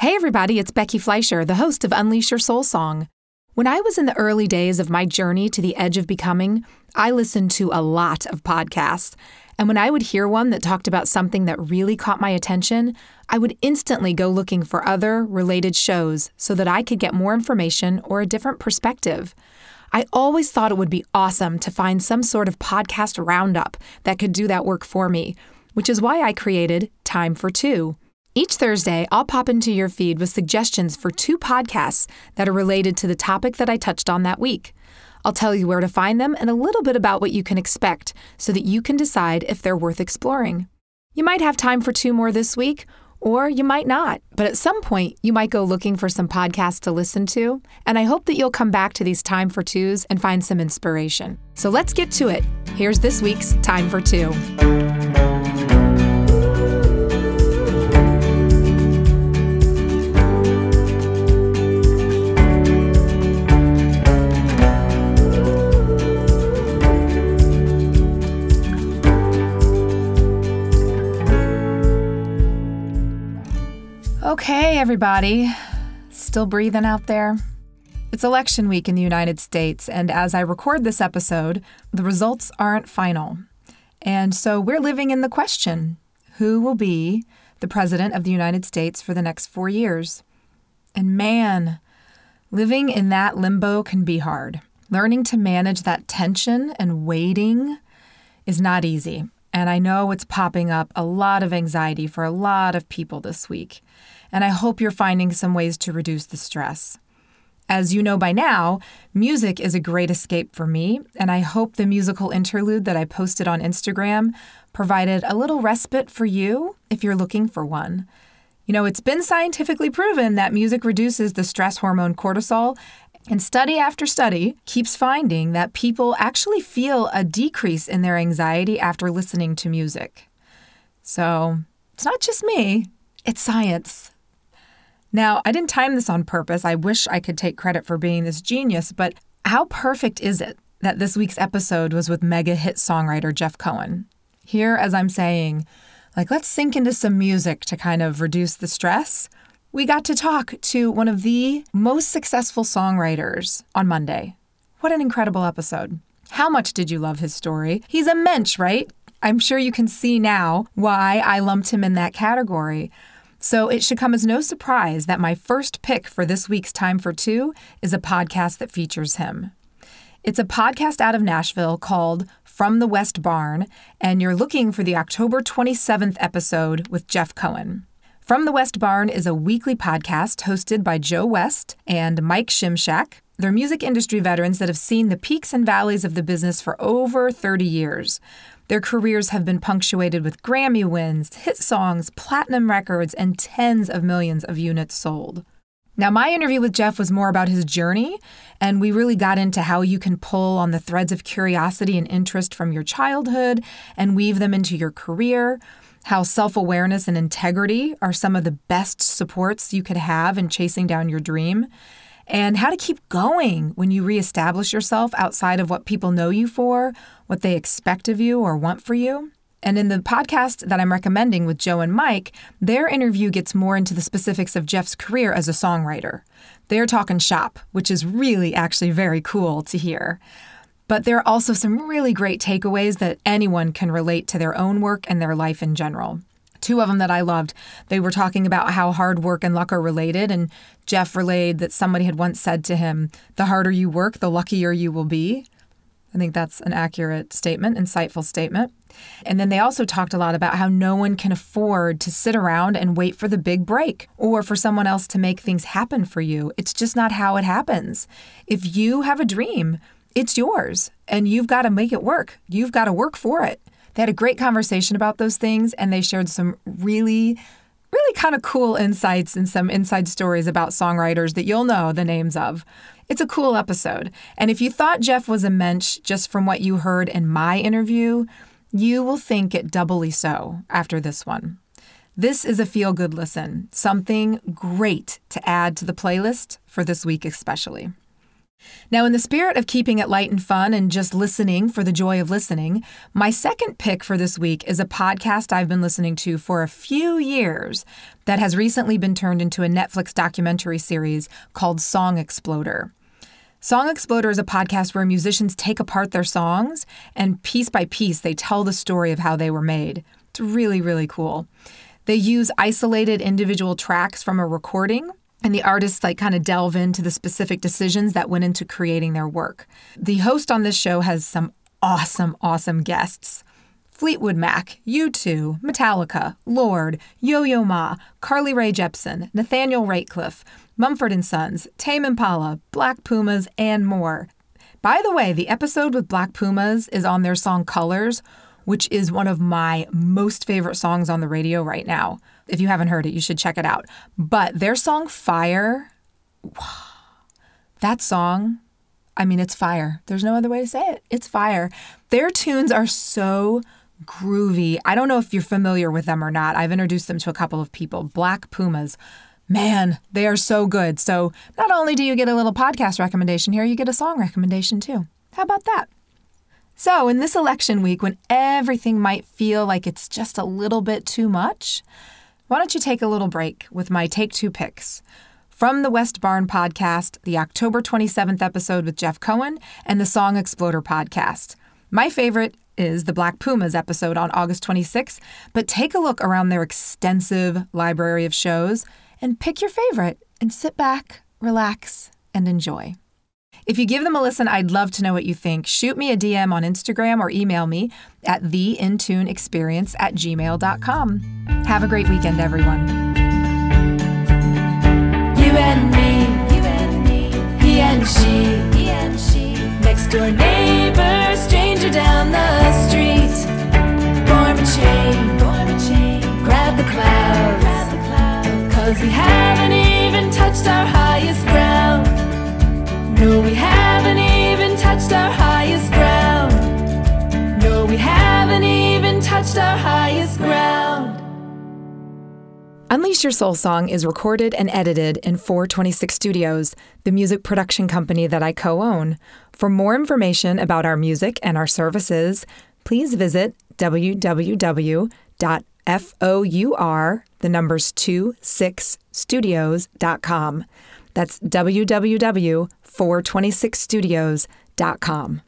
Hey, everybody, it's Becky Fleischer, the host of Unleash Your Soul Song. When I was in the early days of my journey to the edge of becoming, I listened to a lot of podcasts. And when I would hear one that talked about something that really caught my attention, I would instantly go looking for other related shows so that I could get more information or a different perspective. I always thought it would be awesome to find some sort of podcast roundup that could do that work for me, which is why I created Time for Two. Each Thursday, I'll pop into your feed with suggestions for two podcasts that are related to the topic that I touched on that week. I'll tell you where to find them and a little bit about what you can expect so that you can decide if they're worth exploring. You might have time for two more this week, or you might not, but at some point, you might go looking for some podcasts to listen to, and I hope that you'll come back to these Time for Twos and find some inspiration. So let's get to it. Here's this week's Time for Two. Okay, everybody. Still breathing out there? It's election week in the United States, and as I record this episode, the results aren't final. And so we're living in the question who will be the President of the United States for the next four years? And man, living in that limbo can be hard. Learning to manage that tension and waiting is not easy. And I know it's popping up a lot of anxiety for a lot of people this week and I hope you're finding some ways to reduce the stress. As you know by now, music is a great escape for me, and I hope the musical interlude that I posted on Instagram provided a little respite for you if you're looking for one. You know, it's been scientifically proven that music reduces the stress hormone cortisol, and study after study keeps finding that people actually feel a decrease in their anxiety after listening to music. So, it's not just me, it's science. Now, I didn't time this on purpose. I wish I could take credit for being this genius, but how perfect is it that this week's episode was with mega hit songwriter Jeff Cohen? Here, as I'm saying, like, let's sink into some music to kind of reduce the stress. We got to talk to one of the most successful songwriters on Monday. What an incredible episode. How much did you love his story? He's a mensch, right? I'm sure you can see now why I lumped him in that category. So it should come as no surprise that my first pick for this week's Time for Two is a podcast that features him. It's a podcast out of Nashville called From the West Barn, and you're looking for the October 27th episode with Jeff Cohen. From the West Barn is a weekly podcast hosted by Joe West and Mike Szymczak. They're music industry veterans that have seen the peaks and valleys of the business for over 30 years. Their careers have been punctuated with Grammy wins, hit songs, platinum records, and tens of millions of units sold. Now, my interview with Jeff was more about his journey, and we really got into how you can pull on the threads of curiosity and interest from your childhood and weave them into your career, how self awareness and integrity are some of the best supports you could have in chasing down your dream, and how to keep going when you reestablish yourself outside of what people know you for, what they expect of you or want for you. And in the podcast that I'm recommending with Joe and Mike, their interview gets more into the specifics of Jeff's career as a songwriter. They're talking shop, which is really actually very cool to hear. But there are also some really great takeaways that anyone can relate to their own work and their life in general two of them that I loved. They were talking about how hard work and luck are related, and Jeff relayed that somebody had once said to him, The harder you work, the luckier you will be. I think that's an accurate statement, insightful statement. And then they also talked a lot about how no one can afford to sit around and wait for the big break or for someone else to make things happen for you. It's just not how it happens. If you have a dream, it's yours and you've got to make it work. You've got to work for it. They had a great conversation about those things and they shared some really really kind of cool insights and some inside stories about songwriters that you'll know the names of. It's a cool episode. And if you thought Jeff was a mensch just from what you heard in my interview, you will think it doubly so after this one. This is a feel good listen, something great to add to the playlist for this week, especially. Now, in the spirit of keeping it light and fun and just listening for the joy of listening, my second pick for this week is a podcast I've been listening to for a few years that has recently been turned into a Netflix documentary series called Song Exploder. Song Exploder is a podcast where musicians take apart their songs and piece by piece they tell the story of how they were made. It's really, really cool. They use isolated individual tracks from a recording and the artists like kind of delve into the specific decisions that went into creating their work. The host on this show has some awesome, awesome guests. Fleetwood Mac, U2, Metallica, Lorde, Yo-Yo Ma, Carly Rae Jepsen, Nathaniel Rateliff, Mumford & Sons, Tame Impala, Black Pumas, and more. By the way, the episode with Black Pumas is on their song Colors, which is one of my most favorite songs on the radio right now. If you haven't heard it, you should check it out. But their song Fire, that song, I mean, it's fire. There's no other way to say it. It's fire. Their tunes are so groovy. I don't know if you're familiar with them or not. I've introduced them to a couple of people. Black Pumas. Man, they are so good. So, not only do you get a little podcast recommendation here, you get a song recommendation too. How about that? So, in this election week, when everything might feel like it's just a little bit too much, why don't you take a little break with my Take Two picks? From the West Barn podcast, the October 27th episode with Jeff Cohen, and the Song Exploder podcast. My favorite is the Black Pumas episode on August 26th, but take a look around their extensive library of shows and pick your favorite and sit back, relax, and enjoy. If you give them a listen, I'd love to know what you think. Shoot me a DM on Instagram or email me at theintuneexperience at gmail.com. Have a great weekend, everyone. You and me, you and me, he and she, he and she, next door neighbor, stranger down the street. Unleash Your Soul Song is recorded and edited in 426 Studios, the music production company that I co own. For more information about our music and our services, please visit www.four, the numbers 26studios.com. That's www.426studios.com.